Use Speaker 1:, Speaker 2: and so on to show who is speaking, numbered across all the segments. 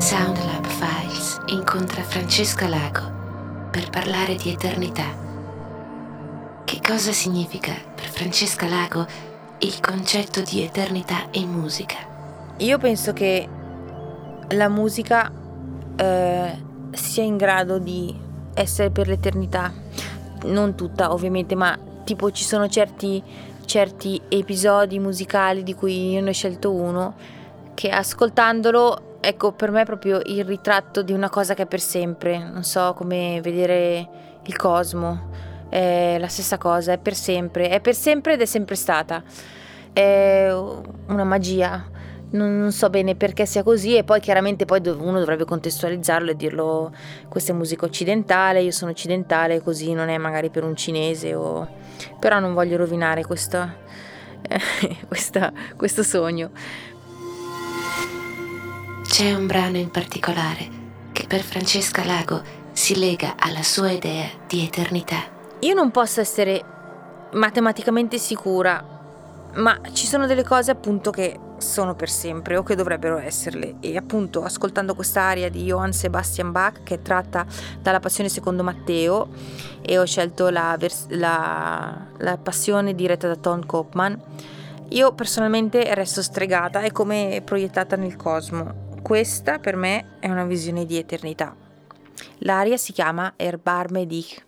Speaker 1: Soundlab Files incontra Francesca Lago per parlare di eternità. Che cosa significa per Francesca Lago il concetto di eternità in musica?
Speaker 2: Io penso che la musica eh, sia in grado di essere per l'eternità, non tutta ovviamente, ma tipo ci sono certi, certi episodi musicali di cui io ne ho scelto uno che ascoltandolo, ecco, per me è proprio il ritratto di una cosa che è per sempre, non so come vedere il cosmo, è la stessa cosa, è per sempre, è per sempre ed è sempre stata, è una magia non, non, so bene perché sia così e poi chiaramente poi uno dovrebbe contestualizzarlo e dirlo questa è musica occidentale, io sono occidentale così non è magari per un cinese o... però non voglio rovinare questo, eh, questa, questo sogno.
Speaker 1: C'è un brano in particolare che per Francesca Lago si lega alla sua idea di eternità.
Speaker 2: Io non posso essere matematicamente sicura ma ci sono delle cose appunto che sono per sempre o che dovrebbero esserle. E appunto ascoltando quest'aria di Johann Sebastian Bach che è tratta dalla Passione secondo Matteo e ho scelto la, vers- la, la Passione diretta da Tom Kopman io personalmente resto stregata è come proiettata nel cosmo. Questa per me è una visione di eternità. L'aria si chiama Erbarme dich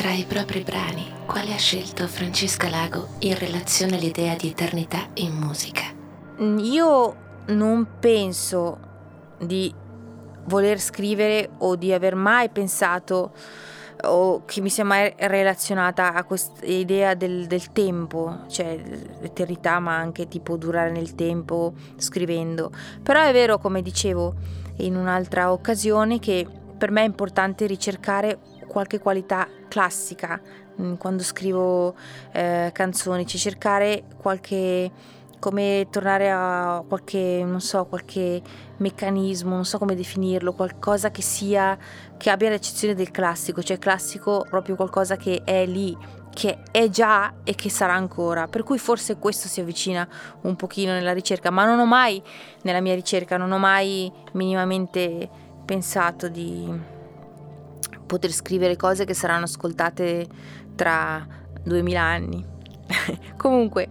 Speaker 1: tra i propri brani, quale ha scelto Francesca Lago in relazione all'idea di eternità in musica?
Speaker 2: Io non penso di voler scrivere o di aver mai pensato o che mi sia mai relazionata a questa idea del, del, tempo, cioè l'eternità, ma anche tipo durare nel tempo scrivendo. Però è vero, come dicevo in un'altra occasione, che per me è importante ricercare qualche qualità classica mm, quando scrivo eh, canzoni, cioè cercare qualche come tornare a qualche, non so, qualche meccanismo, non so come definirlo, qualcosa che sia, che abbia l'eccezione del classico, cioè classico proprio qualcosa che è lì, che è già e che sarà ancora. Per cui forse questo si avvicina un pochino nella ricerca, ma non ho mai, nella mia ricerca, non ho mai minimamente pensato di poter scrivere cose che saranno ascoltate tra duemila anni. Comunque,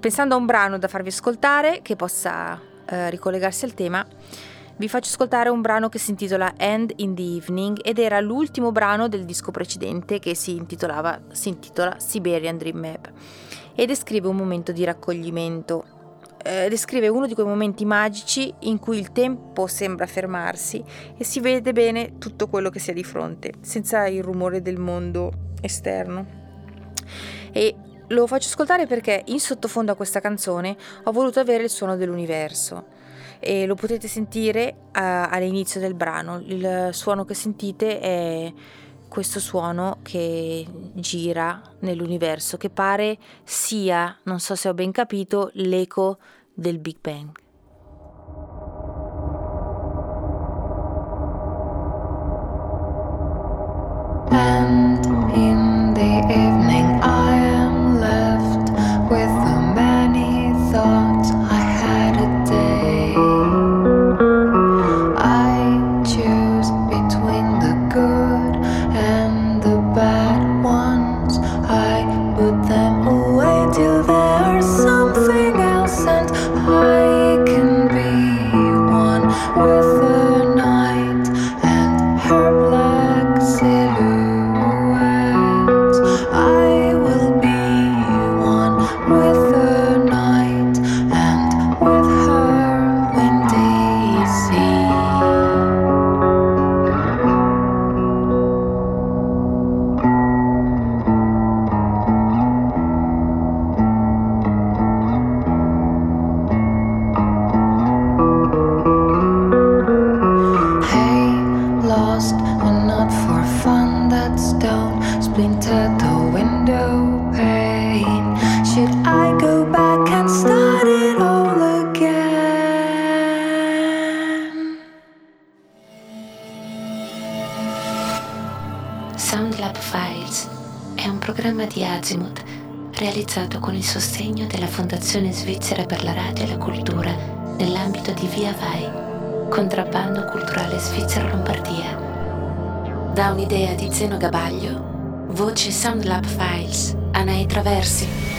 Speaker 2: Pensando a un brano da farvi ascoltare che possa eh, ricollegarsi al tema, vi faccio ascoltare un brano che si intitola End in the Evening ed era l'ultimo brano del disco precedente che si, intitolava, si intitola Siberian Dream Map e descrive un momento di raccoglimento. Eh, descrive uno di quei momenti magici in cui il tempo sembra fermarsi e si vede bene tutto quello che si ha di fronte, senza il rumore del mondo esterno. E lo faccio ascoltare perché in sottofondo a questa canzone ho voluto avere il suono dell'universo e lo potete sentire uh, all'inizio del brano. Il suono che sentite è questo suono che gira nell'universo, che pare sia, non so se ho ben capito, l'eco del Big Bang. Realizzato con il sostegno della Fondazione Svizzera per la Radio e la Cultura nell'ambito di Via Vai, contrabbando culturale Svizzera Lombardia. Da un'idea di Zeno Gabaglio, voce Soundlab Files, Anai Traversi.